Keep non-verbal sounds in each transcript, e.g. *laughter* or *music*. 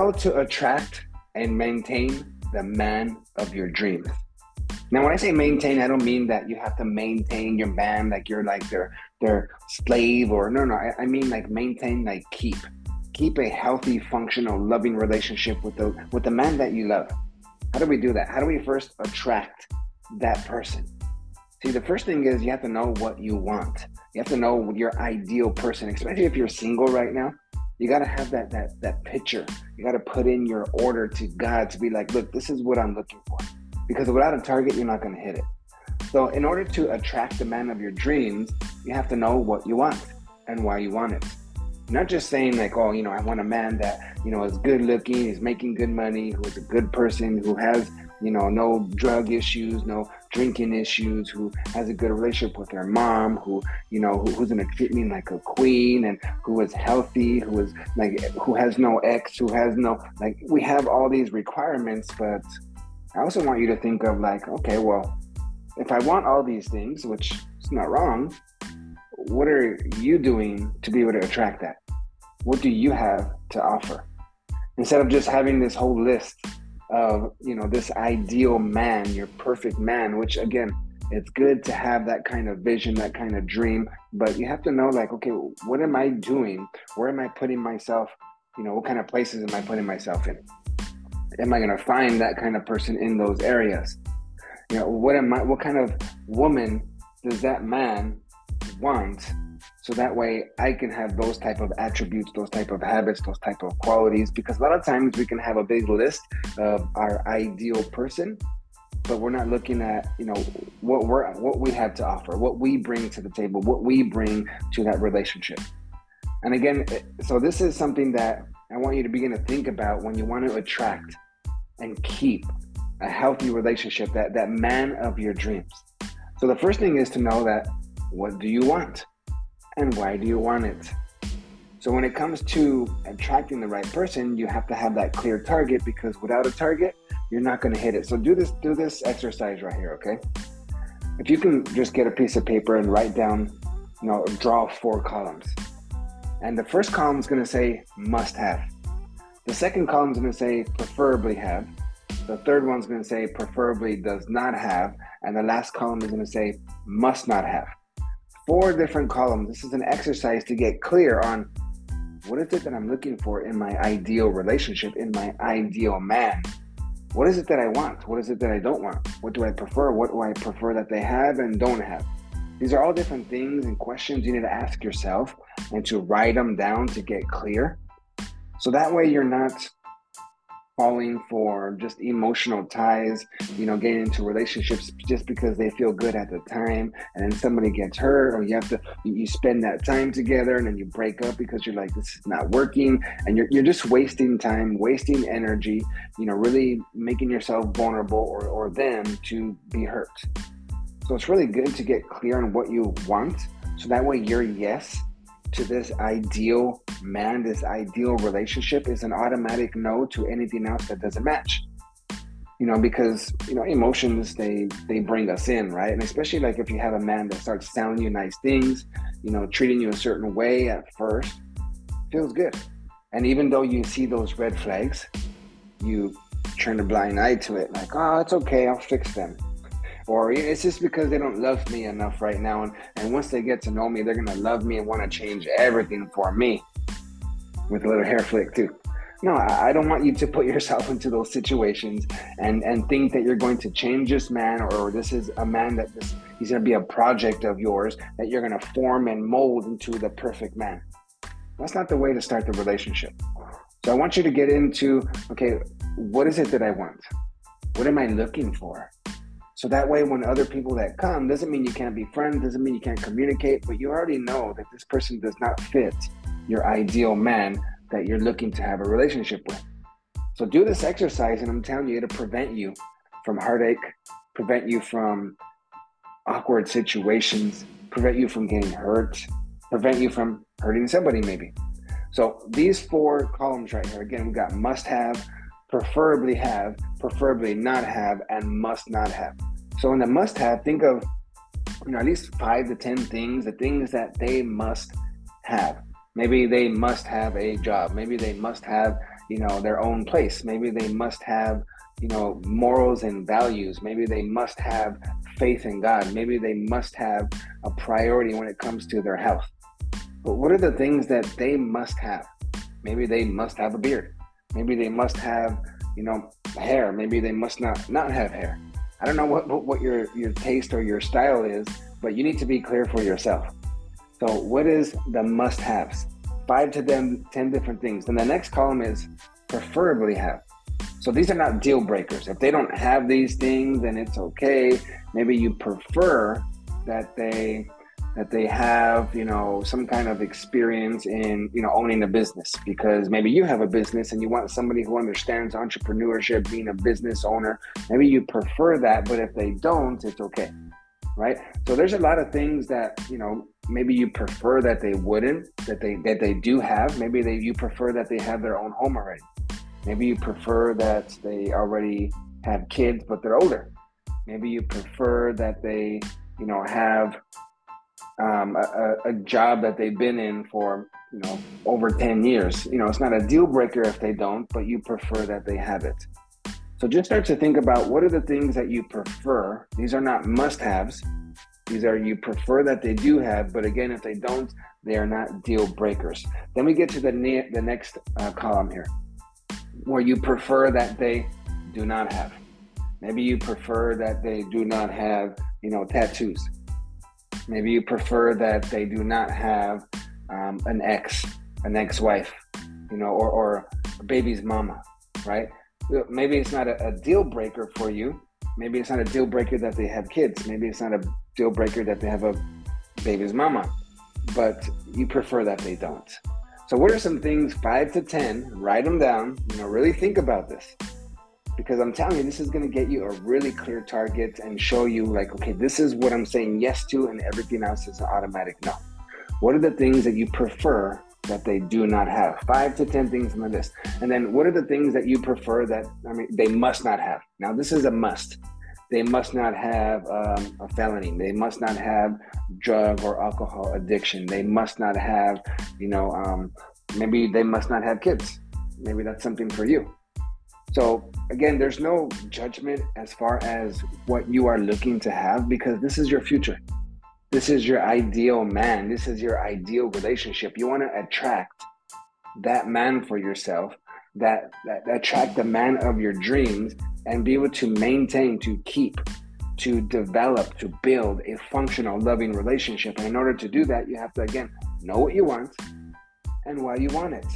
how to attract and maintain the man of your dreams. Now, when I say maintain, I don't mean that you have to maintain your man like you're like their their slave or no, no. I, I mean like maintain, like keep, keep a healthy, functional, loving relationship with the with the man that you love. How do we do that? How do we first attract that person? See, the first thing is you have to know what you want. You have to know your ideal person, especially if you're single right now. You got to have that that that picture. You got to put in your order to God to be like, look, this is what I'm looking for. Because without a target, you're not going to hit it. So, in order to attract the man of your dreams, you have to know what you want and why you want it. Not just saying like, oh, you know, I want a man that you know is good looking, is making good money, who's a good person, who has you know no drug issues, no drinking issues, who has a good relationship with her mom, who you know who, who's gonna treat me like a queen, and who is healthy, who is like who has no ex, who has no like we have all these requirements, but I also want you to think of like, okay, well, if I want all these things, which is not wrong, what are you doing to be able to attract that? What do you have to offer? Instead of just having this whole list of you know this ideal man your perfect man which again it's good to have that kind of vision that kind of dream but you have to know like okay what am i doing? Where am i putting myself? You know what kind of places am i putting myself in? Am i going to find that kind of person in those areas? You know what am i what kind of woman does that man want so that way i can have those type of attributes those type of habits those type of qualities because a lot of times we can have a big list of our ideal person but we're not looking at you know what we're what we have to offer what we bring to the table what we bring to that relationship. And again eh, so this is something that i want you to begin to think about when you want to attract and keep a healthy relationship that that man of your dreams. So the first thing is to know that what do you want and why do you want it? So when it comes to attracting the right person, you have to have that clear target because without a target, you're not going to hit it. So do this do this exercise right here, okay? If you can just get a piece of paper and write down, you know, draw four columns. And the first column is going to say must have. The second column is going to say preferably have. The third one's going to say preferably does not have. And the last column is going to say must not have four different columns. This is an exercise to get clear on what is it that I'm looking for in my ideal relationship, in my ideal man. What is it that I want? What is it that I don't want? What do I prefer? What do I prefer that they have and don't have? These are all different things and questions you need to ask yourself and to write them down to get clear. So that way you're not falling for just emotional ties, you know, getting into relationships just because they feel good at the time, and then somebody gets hurt, or you have to you spend that time together, and then you break up because you're like, this is not working, and you're you're just wasting time, wasting energy, you know, really making yourself vulnerable or or them to be hurt. So it's really good to get clear on what you want, so that way your yes to this ideal man, this ideal relationship is an automatic no to anything else that doesn't match. You know, because you know emotions they they bring us in, right? And especially like if you have a man that starts telling you nice things, you know, treating you a certain way at first, feels good. And even though you see those red flags, you turn a blind eye to it, like, oh, it's okay, I'll fix them or it's just because they don't love me enough right now. And, and once they get to know me they're gonna love me and want to change everything for me with a little hair flick too. No I, don't want you to put yourself into those situations and and think that you're going to change this man or, or this is a man that this he's going to be a project of yours that you're going to form and mold into the perfect man. That's not the way to start the relationship. So i want you to get into okay what is it that i want? What am i looking for so that way, when other people that come, doesn't mean you can't be friends, doesn't mean you can't communicate, but you already know that this person does not fit your ideal man that you're looking to have a relationship with. So do this exercise, and I'm telling you, it'll prevent you from heartache, prevent you from awkward situations, prevent you from getting hurt, prevent you from hurting somebody, maybe. So these four columns right here, again, we've got must have, preferably have, preferably not have, and must not have. So in the must have, think of you know at least five to ten things, the things that they must have. Maybe they must have a job. Maybe they must have you know, their own place. Maybe they must have, you know, morals and values. Maybe they must have faith in God. Maybe they must have a priority when it comes to their health. But what are the things that they must have? Maybe they must have a beard. Maybe they must have, you know, hair. Maybe they must not not have hair. I don't know what, what your your taste or your style is, but you need to be clear for yourself. So, what is the must-haves? Five to them, ten different things. Then the next column is preferably have. So these are not deal breakers. If they don't have these things, then it's okay. Maybe you prefer that they that they have, you know, some kind of experience in, you know, owning a business because maybe you have a business and you want somebody who understands entrepreneurship, being a business owner. Maybe you prefer that, but if they don't, it's okay. Right? So there's a lot of things that, you know, maybe you prefer that they wouldn't, that they that they do have. Maybe they you prefer that they have their own home already. Maybe you prefer that they already have kids but they're older. Maybe you prefer that they, you know, have um, a, a, job that they've been in for you know over 10 years. You know it's not a deal breaker if they don't but you prefer that they have it. So just start to think about what are the things that you prefer. These are not must-haves. These are you prefer that they do have but again if they don't they are not deal breakers. Then we get to the, ne- the next uh, column here where you prefer that they do not have. Maybe you prefer that they do not have you know tattoos Maybe you prefer that they do not have um, an ex, an ex-wife, you know, or, or a baby's mama, right? Maybe it's not a, a deal breaker for you. Maybe it's not a deal breaker that they have kids. Maybe it's not a deal breaker that they have a baby's mama, but you prefer that they don't. So, what are some things, five to 10? Write them down. You know, really think about this because I'm telling you, this is going to get you a really clear target and show you, like, okay, this is what I'm saying yes to, and everything else is an automatic no. What are the things that you prefer that they do not have? Five to 10 things on the list. And then what are the things that you prefer that, I mean, they must not have? Now, this is a must. They must not have um, a felony. They must not have drug or alcohol addiction. They must not have, you know, um, maybe they must not have kids. Maybe that's something for you so again, there's no judgment as far as what you are looking to have because this is your future. This is your ideal man. This is your ideal relationship. You want to attract that man for yourself, that, that, attract the man of your dreams and be able to maintain, to keep, to develop, to build a functional, loving relationship. And in order to do that, you have to again know what you want and why you want it.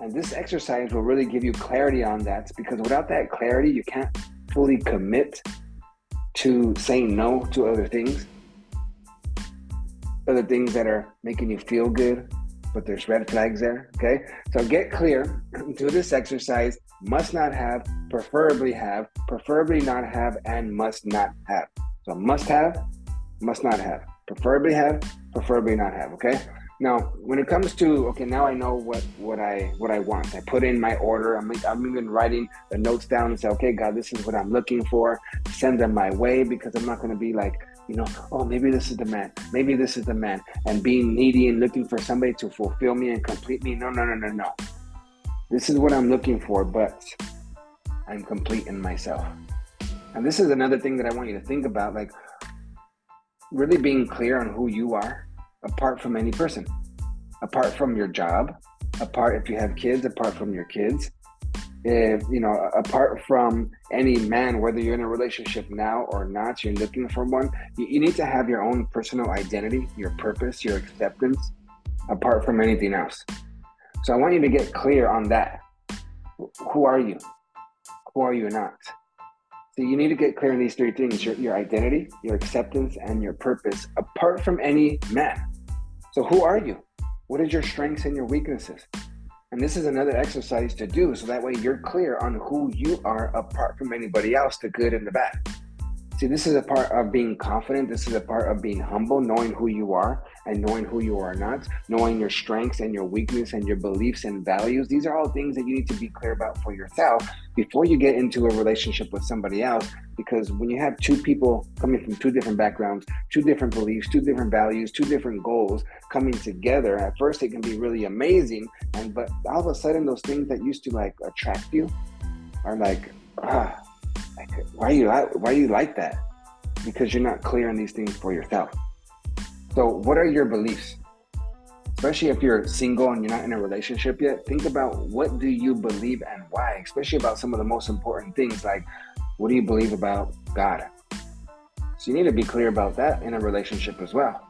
And this exercise will really give you clarity on that because without that clarity, you can't fully commit to saying no to other things, other things that are making you feel good, but there's red flags there. Okay. So get clear, *clears throat* do this exercise, must not have, preferably have, preferably not have, and must not have. So must have, must not have, preferably have, preferably not have. Okay. Now, when it comes to okay, now I know what what I what I want. I put in my order. I'm I'm even writing the notes down and say, okay, God, this is what I'm looking for. Send them my way because I'm not going to be like, you know, oh, maybe this is the man. Maybe this is the man, and being needy and looking for somebody to fulfill me and complete me. No, no, no, no, no. This is what I'm looking for, but I'm complete in myself. And this is another thing that I want you to think about, like really being clear on who you are apart from any person, apart from your job, apart if you have kids, apart from your kids, if you know, apart from any man, whether you're in a relationship now or not, you're looking for one. You, you need to have your own personal identity, your purpose, your acceptance, apart from anything else. So I want you to get clear on that. Who are you? Who are you not? So you need to get clear on these three things your, your identity, your acceptance, and your purpose, apart from any man. So, who are you? What is your strengths and your weaknesses? And this is another exercise to do so that way you're clear on who you are apart from anybody else, the good and the bad. See, this is a part of being confident. This is a part of being humble, knowing who you are and knowing who you are not, knowing your strengths and your weakness and your beliefs and values. These are all things that you need to be clear about for yourself before you get into a relationship with somebody else. Because when you have two people coming from two different backgrounds, two different beliefs, two different values, two different goals coming together, at first it can be really amazing. And but all of a sudden, those things that used to like attract you are like, ah why you why you like that? Because you're not clear on these things for yourself. So, what are your beliefs? Especially if you're single and you're not in a relationship yet, think about what do you believe and why, especially about some of the most important things like what do you believe about God? So you need to be clear about that in a relationship as well.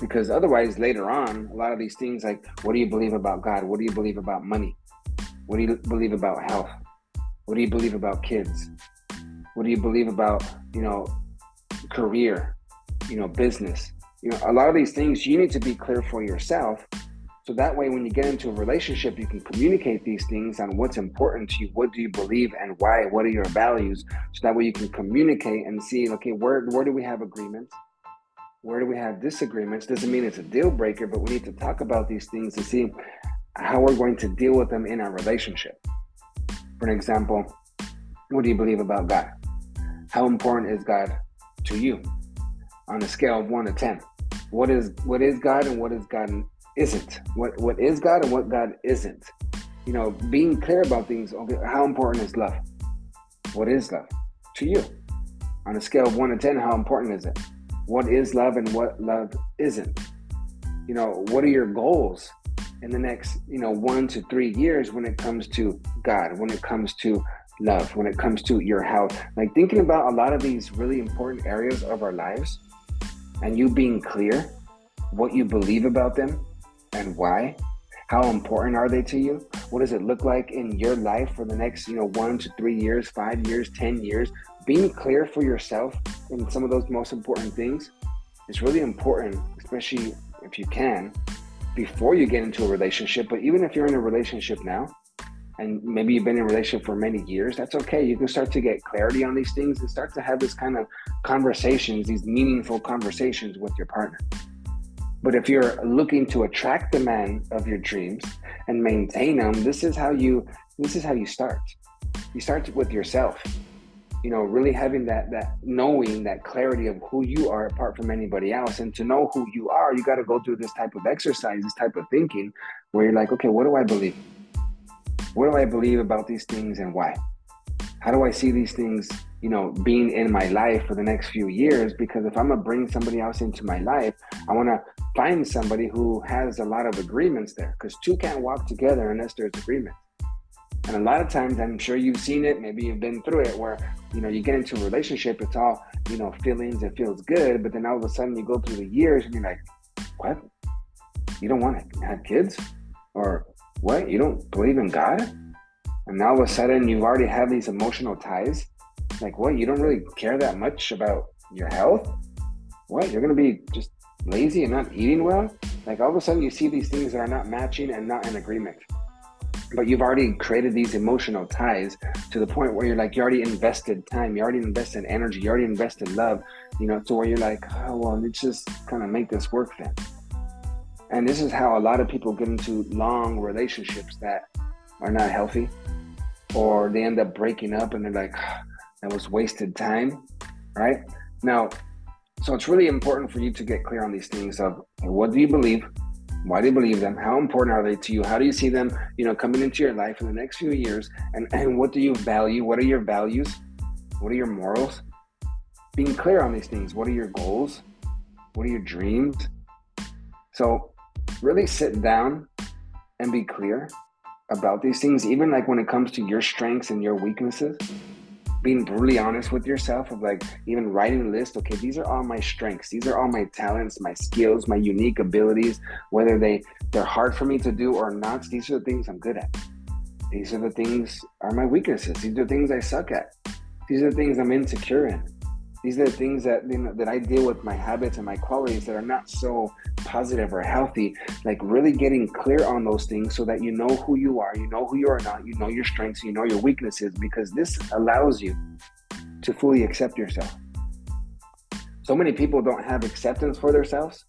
Because otherwise, later on, a lot of these things like what do you believe about God? What do you believe about money? What do you believe about health? What do you believe about kids? What do you believe about, you know, career, you know, business? You know, a lot of these things you need to be clear for yourself. So that way, when you get into a relationship, you can communicate these things on what's important to you. What do you believe and why? What are your values? So that way you can communicate and see, okay, where, where do we have agreements? Where do we have disagreements? Doesn't mean it's a deal breaker, but we need to talk about these things to see how we're going to deal with them in our relationship. For an example, what do you believe about God? How important is God to you on a scale of one to ten? What is what is God and what is God isn't? What what is God and what God isn't? You know, being clear about things. Okay, how important is love? What is love to you? On a scale of one to ten, how important is it? What is love and what love isn't? You know, what are your goals in the next, you know, one to three years when it comes to God, when it comes to love, when it comes to your health. Like thinking about a lot of these really important areas of our lives and you being clear what you believe about them and why. How important are they to you? What does it look like in your life for the next, you know, one to three years, five years, 10 years? Being clear for yourself in some of those most important things is really important, especially if you can, before you get into a relationship. But even if you're in a relationship now, and maybe you've been in a relationship for many years, that's okay. You can start to get clarity on these things and start to have this kind of conversations, these meaningful conversations with your partner. But if you're looking to attract the man of your dreams and maintain them, this is how you this is how you start. You start with yourself. You know, really having that that knowing that clarity of who you are apart from anybody else. And to know who you are, you got to go through this type of exercise, this type of thinking where you're like, okay, what do I believe? What do I believe about these things and why? How do I see these things, you know, being in my life for the next few years? Because if I'm gonna bring somebody else into my life, I wanna find somebody who has a lot of agreements there because two can't walk together unless there's agreement. And a lot of times, I'm sure you've seen it, maybe you've been through it, where you know you get into a relationship, it's all you know feelings, it feels good, but then all of a sudden you go through the years and you're like, what? You don't want to have kids, or what? You don't believe in God? And now all of a sudden you've already had these emotional ties? Like, what? You don't really care that much about your health? What? You're going to be just lazy and not eating well? Like, all of a sudden you see these things that are not matching and not in agreement. But you've already created these emotional ties to the point where you're like, you already invested time, you already invested energy, you already invested love, you know, to where you're like, oh, well, let's just kind of make this work then. And this is how a lot of people get into long relationships that are not healthy, or they end up breaking up and they're like, ah, that was wasted time, right? Now, so it's really important for you to get clear on these things of what do you believe? Why do you believe them? How important are they to you? How do you see them, you know, coming into your life in the next few years? And, and what do you value? What are your values? What are your morals? Being clear on these things. What are your goals? What are your dreams? So really sit down and be clear about these things, even like when it comes to your strengths and your weaknesses. Being brutally honest with yourself of like even writing a list, okay, these are all my strengths, these are all my talents, my skills, my unique abilities, whether they they're hard for me to do or not, these are the things I'm good at. These are the things are my weaknesses. These are the things I suck at. These are the things I'm insecure in. These are the things that you know, that I deal with my habits and my qualities that are not so positive or healthy. Like really getting clear on those things so that you know who you are, you know who you are not, you know your strengths, you know your weaknesses, because this allows you to fully accept yourself. So many people don't have acceptance for themselves.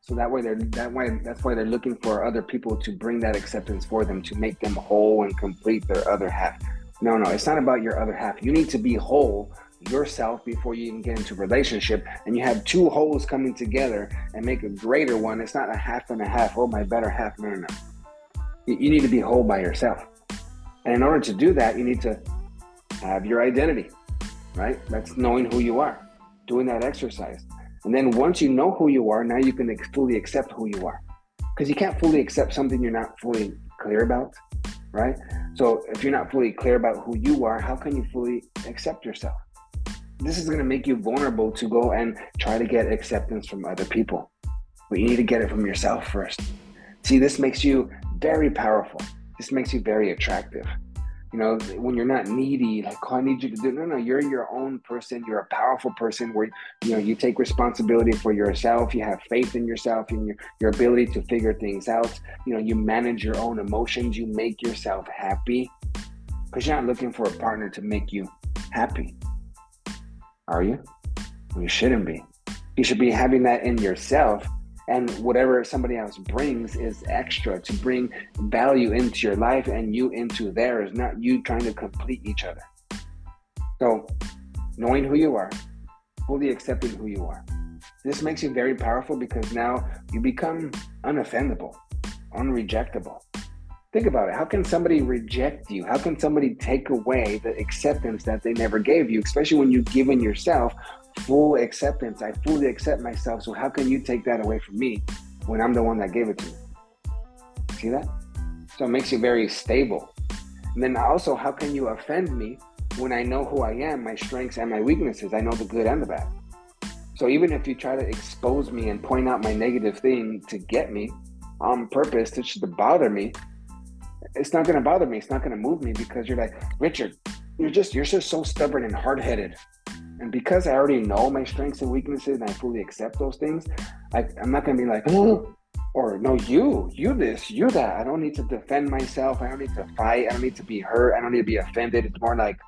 So that way they're that way that's why they're looking for other people to bring that acceptance for them to make them whole and complete their other half. No, no, it's not about your other half. You need to be whole yourself before you even get into relationship and you have two wholes coming together and make a greater one. It's not a half and a half. Oh, my better half. No, no, no. You need to be whole by yourself. And in order to do that, you need to have your identity, right? That's knowing who you are, doing that exercise. And then once you know who you are, now you can fully accept who you are. Because you can't fully accept something you're not fully clear about, right? So if you're not fully clear about who you are, how can you fully accept yourself? This is going to make you vulnerable to go and try to get acceptance from other people. But you need to get it from yourself first. See, this makes you very powerful. This makes you very attractive you know, when you're not needy, like, oh, I need you to do. No, no, you're your own person. You're a powerful person where, you know, you take responsibility for yourself. You have faith in yourself and your, your ability to figure things out. You know, you manage your own emotions. You make yourself happy because you're not looking for a partner to make you happy. Are you? You shouldn't be. You should be having that in yourself and whatever somebody else brings is extra to bring value into your life and you into theirs, not you trying to complete each other. So, knowing who you are, fully accepting who you are. This makes you very powerful because now you become unoffendable, unrejectable. Think about it. How can somebody reject you? How can somebody take away the acceptance that they never gave you, especially when you've given yourself full acceptance. I fully accept myself. So how can you take that away from me when I'm the one that gave it to you? See that? So it makes you very stable. And then also, how can you offend me when I know who I am, my strengths and my weaknesses? I know the good and the bad. So even if you try to expose me and point out my negative thing to get me on purpose to, to bother me, it's not going to bother me. It's not going to move me because you're like, Richard, you're just you're just so stubborn and hard-headed and because I already know my strengths and weaknesses and I fully accept those things, I, am not gonna be like, oh, or no, you, you this, you that. I don't need to defend myself. I don't need to fight. I don't need to be hurt. I don't need to be offended. It's more like,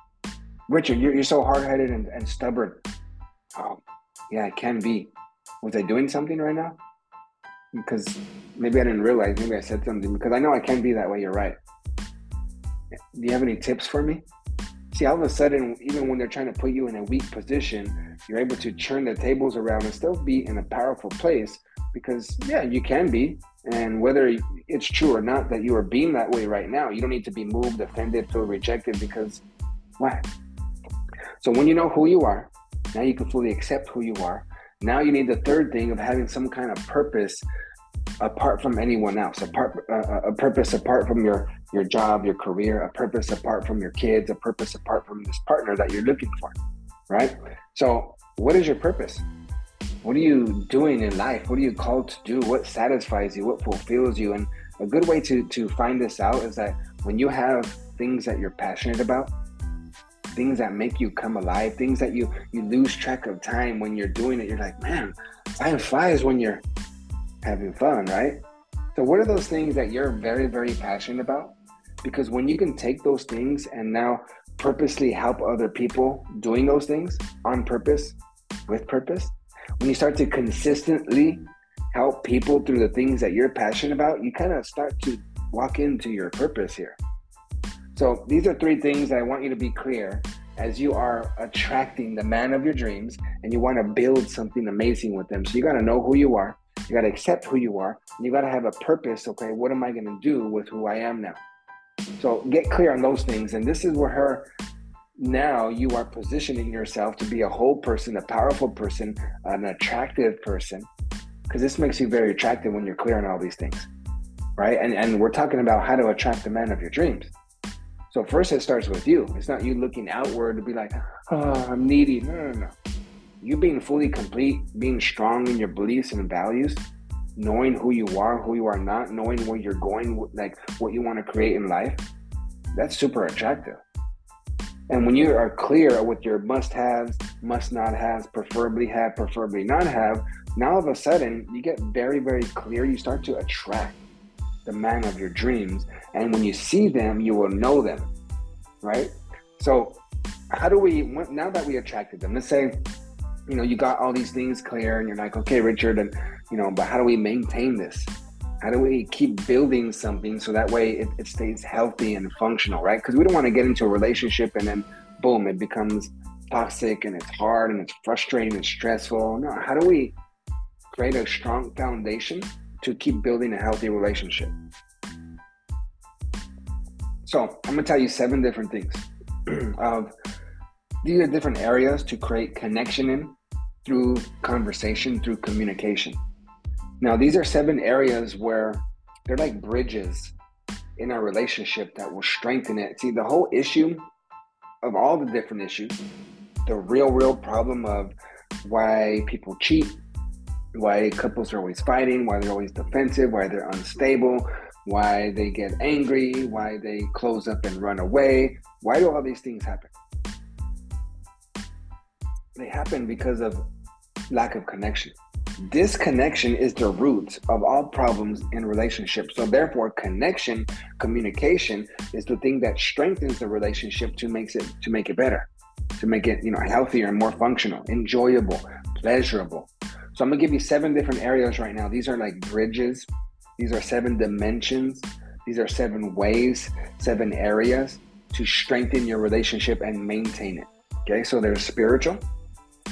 Richard, you're, you're so hard headed and, and stubborn. Oh, yeah, I can be. Was I doing something right now? Because maybe I didn't realize. Maybe I said something because I know I can be that way. You're right. Do you have any tips for me? see all of a sudden even when they're trying to put you in a weak position you're able to turn the tables around and still be in a powerful place because yeah you can be and whether it's true or not that you are being that way right now you don't need to be moved offended feel rejected because why so when you know who you are now you can fully accept who you are now you need the third thing of having some kind of purpose apart from anyone else, apart uh, a purpose apart from your your job, your career, a purpose apart from your kids, a purpose apart from this partner that you're looking for, right? So, what is your purpose? What are you doing in life? What are you called to do? What satisfies you? What fulfills you? And a good way to to find this out is that when you have things that you're passionate about, things that make you come alive, things that you you lose track of time when you're doing it, you're like, man, time flies when you're having fun, right? So, what are those things that you're very, very passionate about? Because when you can take those things and now purposely help other people doing those things on purpose, with purpose, when you start to consistently help people through the things that you're passionate about, you kind of start to walk into your purpose here. So, these are three things I want you to be clear as you are attracting the man of your dreams and you want to build something amazing with them. So, you got to know who you are you got to accept who you are. and you got to have a purpose. Okay, what am I going to do with who I am now? So get clear on those things. And this is where her now you are positioning yourself to be a whole person, a powerful person, an attractive person, because this makes you very attractive when you're clear on all these things, right? And and we're talking about how to attract the man of your dreams. So first, it starts with you. It's not you looking outward to be like, oh, I'm needy. No, no, no you being fully complete, being strong in your beliefs and values, knowing who you are, who you are not, knowing where you're going, like what you want to create in life, that's super attractive. And when you are clear with your must haves, must not haves, preferably have, preferably not have, now all of a sudden you get very, very clear. You start to attract the man of your dreams. And when you see them, you will know them, right? So, how do we, now that we attracted them, let's say you know, you got all these things clear and you're like, okay, Richard, and you know, but how do we maintain this? How do we keep building something so that way it, it stays healthy and functional, right? Because we don't want to get into a relationship and then boom, it becomes toxic and it's hard and it's frustrating and stressful. No, how do we create a strong foundation to keep building a healthy relationship? So I'm gonna tell you seven different things *clears throat* of these are different areas to create connection in through conversation, through communication. Now, these are seven areas where they're like bridges in our relationship that will strengthen it. See, the whole issue of all the different issues, the real, real problem of why people cheat, why couples are always fighting, why they're always defensive, why they're unstable, why they get angry, why they close up and run away. Why do all these things happen? They happen because of lack of connection. Disconnection is the root of all problems in relationships. So therefore, connection, communication is the thing that strengthens the relationship to makes it to make it better, to make it, you know, healthier and more functional, enjoyable, pleasurable. So I'm gonna give you seven different areas right now. These are like bridges. These are seven dimensions. These are seven ways, seven areas to strengthen your relationship and maintain it. Okay, so there's spiritual,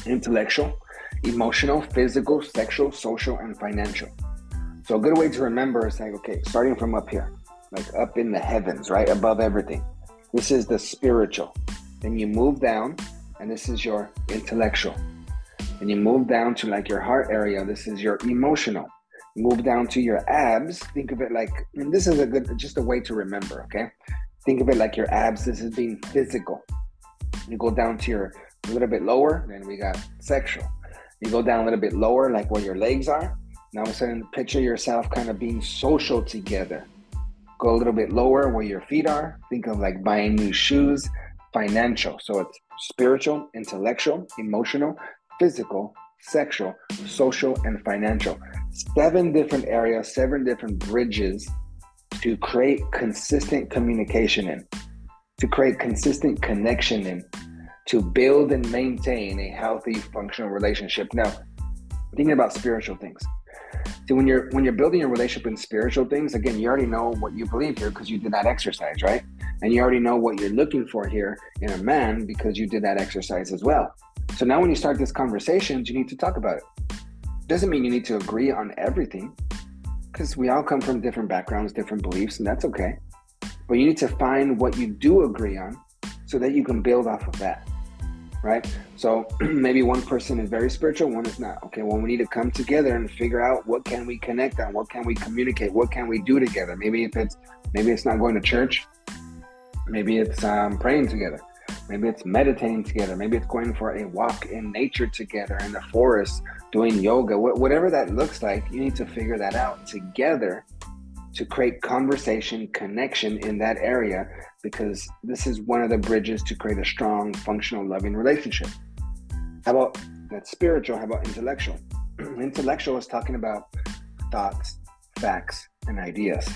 intellectual, emotional, physical, sexual, social, and financial. So a good way to remember is like, okay, starting from up here, like up in the heavens, right? Above everything. This is the spiritual. Then you move down, and this is your intellectual. And you move down to like your heart area. This is your emotional. Move down to your abs. Think of it like, and this is a good, just a way to remember, okay? Think of it like your abs. This is being physical. You go down to your a little bit lower, then we got sexual. You go down a little bit lower, like where your legs are. Now, all of a sudden, picture yourself kind of being social together. Go a little bit lower where your feet are. Think of like buying new shoes, financial. So it's spiritual, intellectual, emotional, physical, sexual, social, and financial. Seven different areas, seven different bridges to create consistent communication in, to create consistent connection in, to build and maintain a healthy, functional relationship. Now, thinking about spiritual things. See, when you're when you're building your relationship in spiritual things, again, you already know what you believe here because you did that exercise, right? And you already know what you're looking for here in a man because you did that exercise as well. So now when you start this conversation, you need to talk about it. Doesn't mean you need to agree on everything, because we all come from different backgrounds, different beliefs, and that's okay. But you need to find what you do agree on so that you can build off of that right? So *clears throat* maybe one person is very spiritual, one is not. Okay, well, we need to come together and figure out what can we connect on, what can we communicate, what can we do together. Maybe if it's maybe it's not going to church, maybe it's um, praying together, maybe it's meditating together, maybe it's going for a walk in nature together in the forest, doing yoga, Wh- whatever that looks like. You need to figure that out together to create conversation connection in that area because this is one of the bridges to create a strong functional loving relationship. How about that spiritual? How about intellectual? *clears throat* Intellectual is talking about thoughts facts and ideas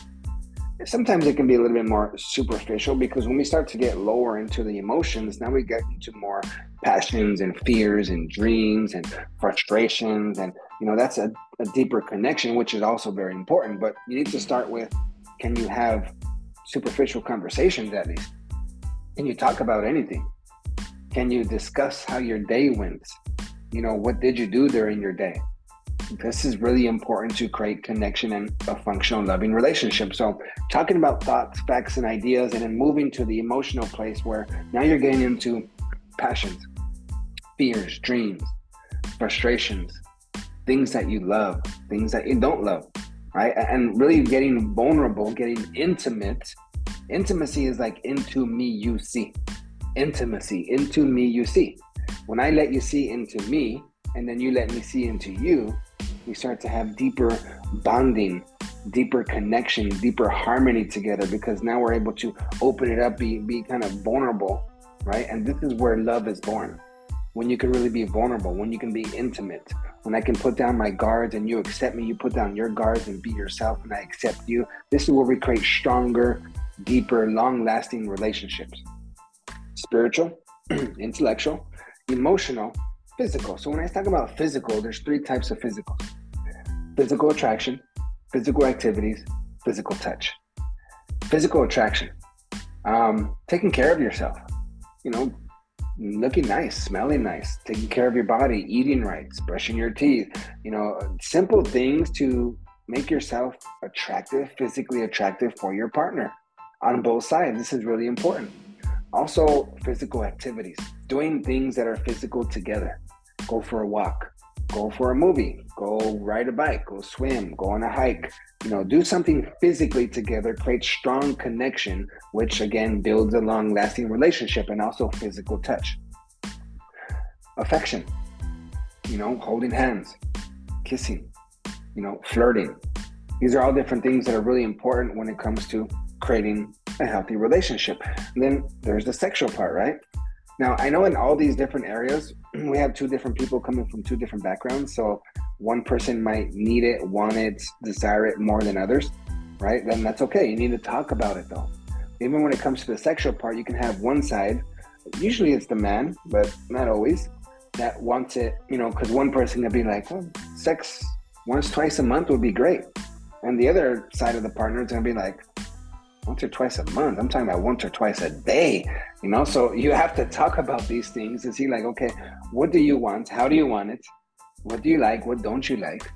sometimes it can be a little bit more superficial because when we start to get lower into the emotions now we get into more passions and fears and dreams and frustrations. And you know that's a, a deeper connection which is also very important. But you need to start with can you have superficial conversations at least? Can you talk about anything? Can you discuss how your day went? You know what did you do during your day this is really important to create connection and a functional loving relationship so talking about thoughts facts and ideas and then moving to the emotional place where now you're getting into passions fears, dreams, frustrations, things that you love, things that you don't love, right? And really getting vulnerable, getting intimate. Intimacy is like into me, you see. Intimacy, into me, you see. When I let you see into me, and then you let me see into you, we start to have deeper bonding, deeper connection, deeper harmony together because now we're able to open it up, be, be kind of vulnerable, right? And this is where love is born when you can really be vulnerable, when you can be intimate, when I can put down my guards and you accept me, you put down your guards and be yourself and I accept you. This is where we create stronger, deeper, long lasting relationships. Spiritual, *clears throat* intellectual, emotional, physical. So when I talk about physical, there's three types of physical physical attraction, physical activities, physical touch. Physical attraction, um, taking care of yourself, you know, looking nice, smelling nice, taking care of your body, eating right, brushing your teeth, you know, simple things to make yourself attractive, physically attractive for your partner on both sides. This is really important. Also, physical activities, doing things that are physical together. Go for a walk, go for a movie, go ride a bike, go swim, go on a hike. You know, do something physically together, create strong connection, which again builds a long lasting relationship and also physical touch. Affection, you know, holding hands, kissing, you know, flirting. These are all different things that are really important when it comes to creating a healthy relationship. And then there's the sexual part, right? Now, I know in all these different areas, *clears throat* we have two different people coming from two different backgrounds. So one person might need it, want it, desire it more than others, right? Then that's okay. You need to talk about it though. Even when it comes to the sexual part, you can have one side, usually it's the man, but not always, that wants it, you know, because one person can be like, well, sex once, twice a month would be great. And the other side of the partner is going to be like, once or twice a month. I'm talking about once or twice a day, you know? So you have to talk about these things and see, like, okay, what do you want? How do you want it? What do you like? What don't you like?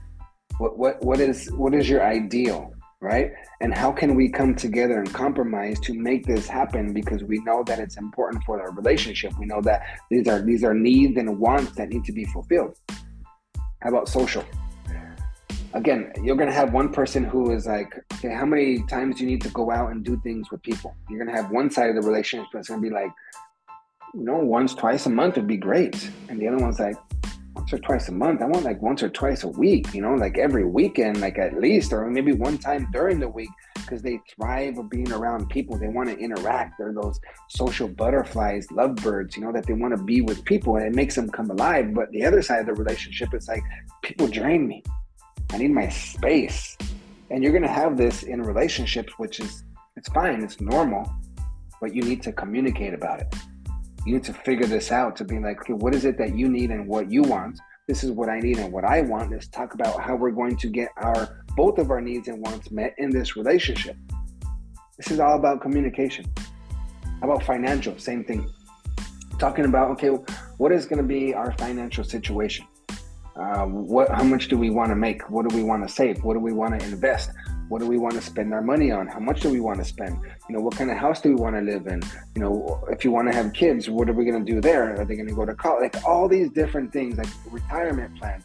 What, what, what is, what is your ideal? Right. And how can we come together and compromise to make this happen? Because we know that it's important for our relationship. We know that these are, these are needs and wants that need to be fulfilled. How about social? Again, you're gonna have one person who is like, okay, how many times do you need to go out and do things with people? You're gonna have one side of the relationship that's gonna be like, you know, once, twice a month would be great. And the other one's like, once or twice a month. I want like once or twice a week, you know, like every weekend, like at least, or maybe one time during the week, because they thrive of being around people. They want to interact. They're those social butterflies, lovebirds, you know, that they want to be with people and it makes them come alive. But the other side of the relationship, it's like people drain me. I need my space. And you're going to have this in relationships, which is, it's fine, it's normal, but you need to communicate about it. You need to figure this out to be like, okay, what is it that you need and what you want? This is what I need and what I want. Let's talk about how we're going to get our both of our needs and wants met in this relationship. This is all about communication. How about financial? Same thing. Talking about, okay, what is going to be our financial situation? Uh, what, how much do we want to make? What do we want to save? What do we want to invest? What do we want to spend our money on? How much do we want to spend? You know, what kind of house do we want to live in? You know, if you want to have kids, what are we going to do there? Are they going to go to college? Like all these different things, like retirement plans.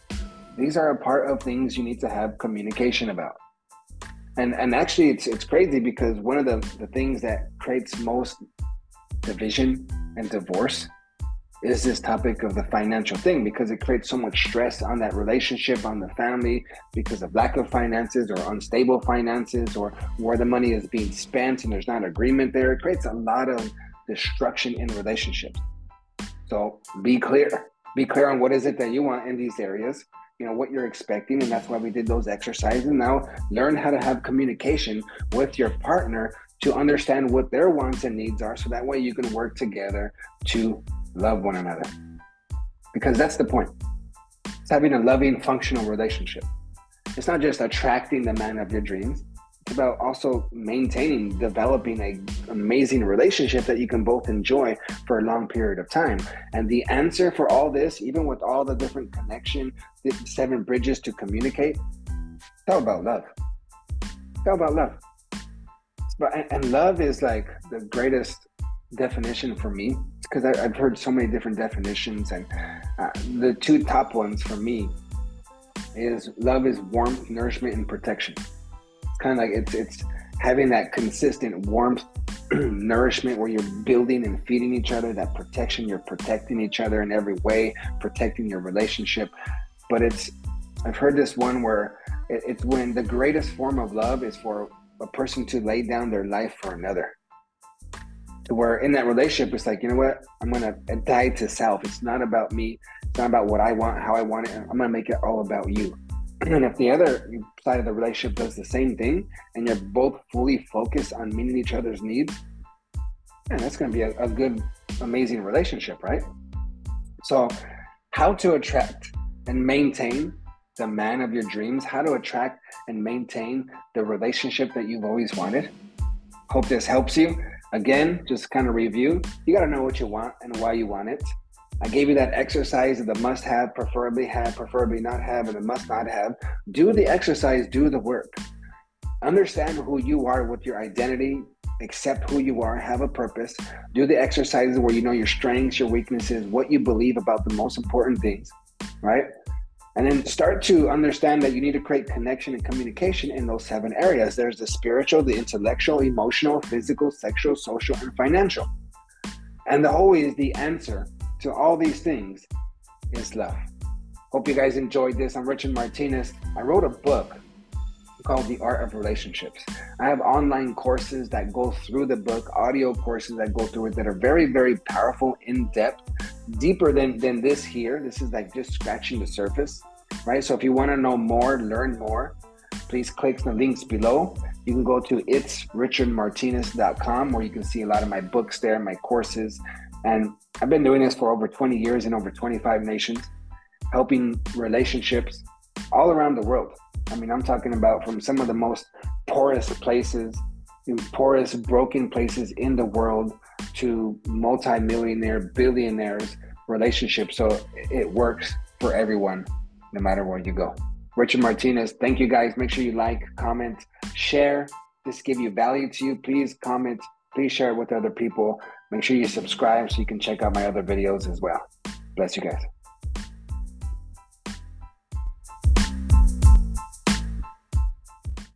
These are a part of things you need to have communication about. And and actually, it's it's crazy because one of the the things that creates most division and divorce is this topic of the financial thing because it creates so much stress on that relationship, on the family, because of lack of finances or unstable finances or where the money is being spent and there's not agreement there. It creates a lot of destruction in relationships. So be clear. Be clear on what is it that you want in these areas, you know, what you're expecting. And that's why we did those exercises. Now learn how to have communication with your partner to understand what their wants and needs are so that way you can work together to love one another. Because that's the point. It's having a loving, functional relationship. It's not just attracting the man of your dreams. It's about also maintaining, developing an amazing relationship that you can both enjoy for a long period of time. And the answer for all this, even with all the different connection, the seven bridges to communicate, it's all about love. It's all about love. But and love is like the greatest definition for me because I've heard so many different definitions, and uh, the two top ones for me is love is warmth, nourishment, and protection. It's kind of like it's it's having that consistent warmth, *clears throat* nourishment where you're building and feeding each other. That protection, you're protecting each other in every way, protecting your relationship. But it's I've heard this one where it, it's when the greatest form of love is for a person to lay down their life for another to where in that relationship it's like you know what? I'm gonna die to self. It's not about me. It's not about what i want how i want it. I'm gonna make it all about you. *clears throat* And if the other side of the relationship does the same thing and you're both fully focused on meeting each other's needs and that's gonna be a, a good amazing relationship right? So how to attract and maintain the man of your dreams, how to attract and maintain the relationship that you've always wanted. Hope this helps you. Again, just kind of review. You got to know what you want and why you want it. I gave you that exercise of the must have, preferably have, preferably not have, and the must not have. Do the exercise, do the work. Understand who you are with your identity, accept who you are, have a purpose. Do the exercises where you know your strengths, your weaknesses, what you believe about the most important things, right? And then start to understand that you need to create connection and communication in those seven areas. There's the spiritual, the intellectual, emotional, physical, sexual, social, and financial. And the always the answer to all these things is love. Hope you guys enjoyed this. I'm Richard Martinez. I wrote a book called The Art of Relationships. I have online courses that go through the book, audio courses that go through it that are very, very powerful, in depth, deeper than, than this here. This is like just scratching the surface, right? So if you want to know more, learn more, please click the links below. You can go to itsrichardmartinez.com where you can see a lot of my books there, my courses, and I've been doing this for over 20 years in over 25 nations, helping relationships all around the world. I mean, I'm talking about from some of the most poorest places, poorest, broken places in the world to multimillionaire, billionaires relationships. So it works for everyone, no matter where you go. Richard Martinez, thank you guys. Make sure you like, comment, share. This give you value to you. Please comment. Please share it with other people. Make sure you subscribe so you can check out my other videos as well. Bless you guys.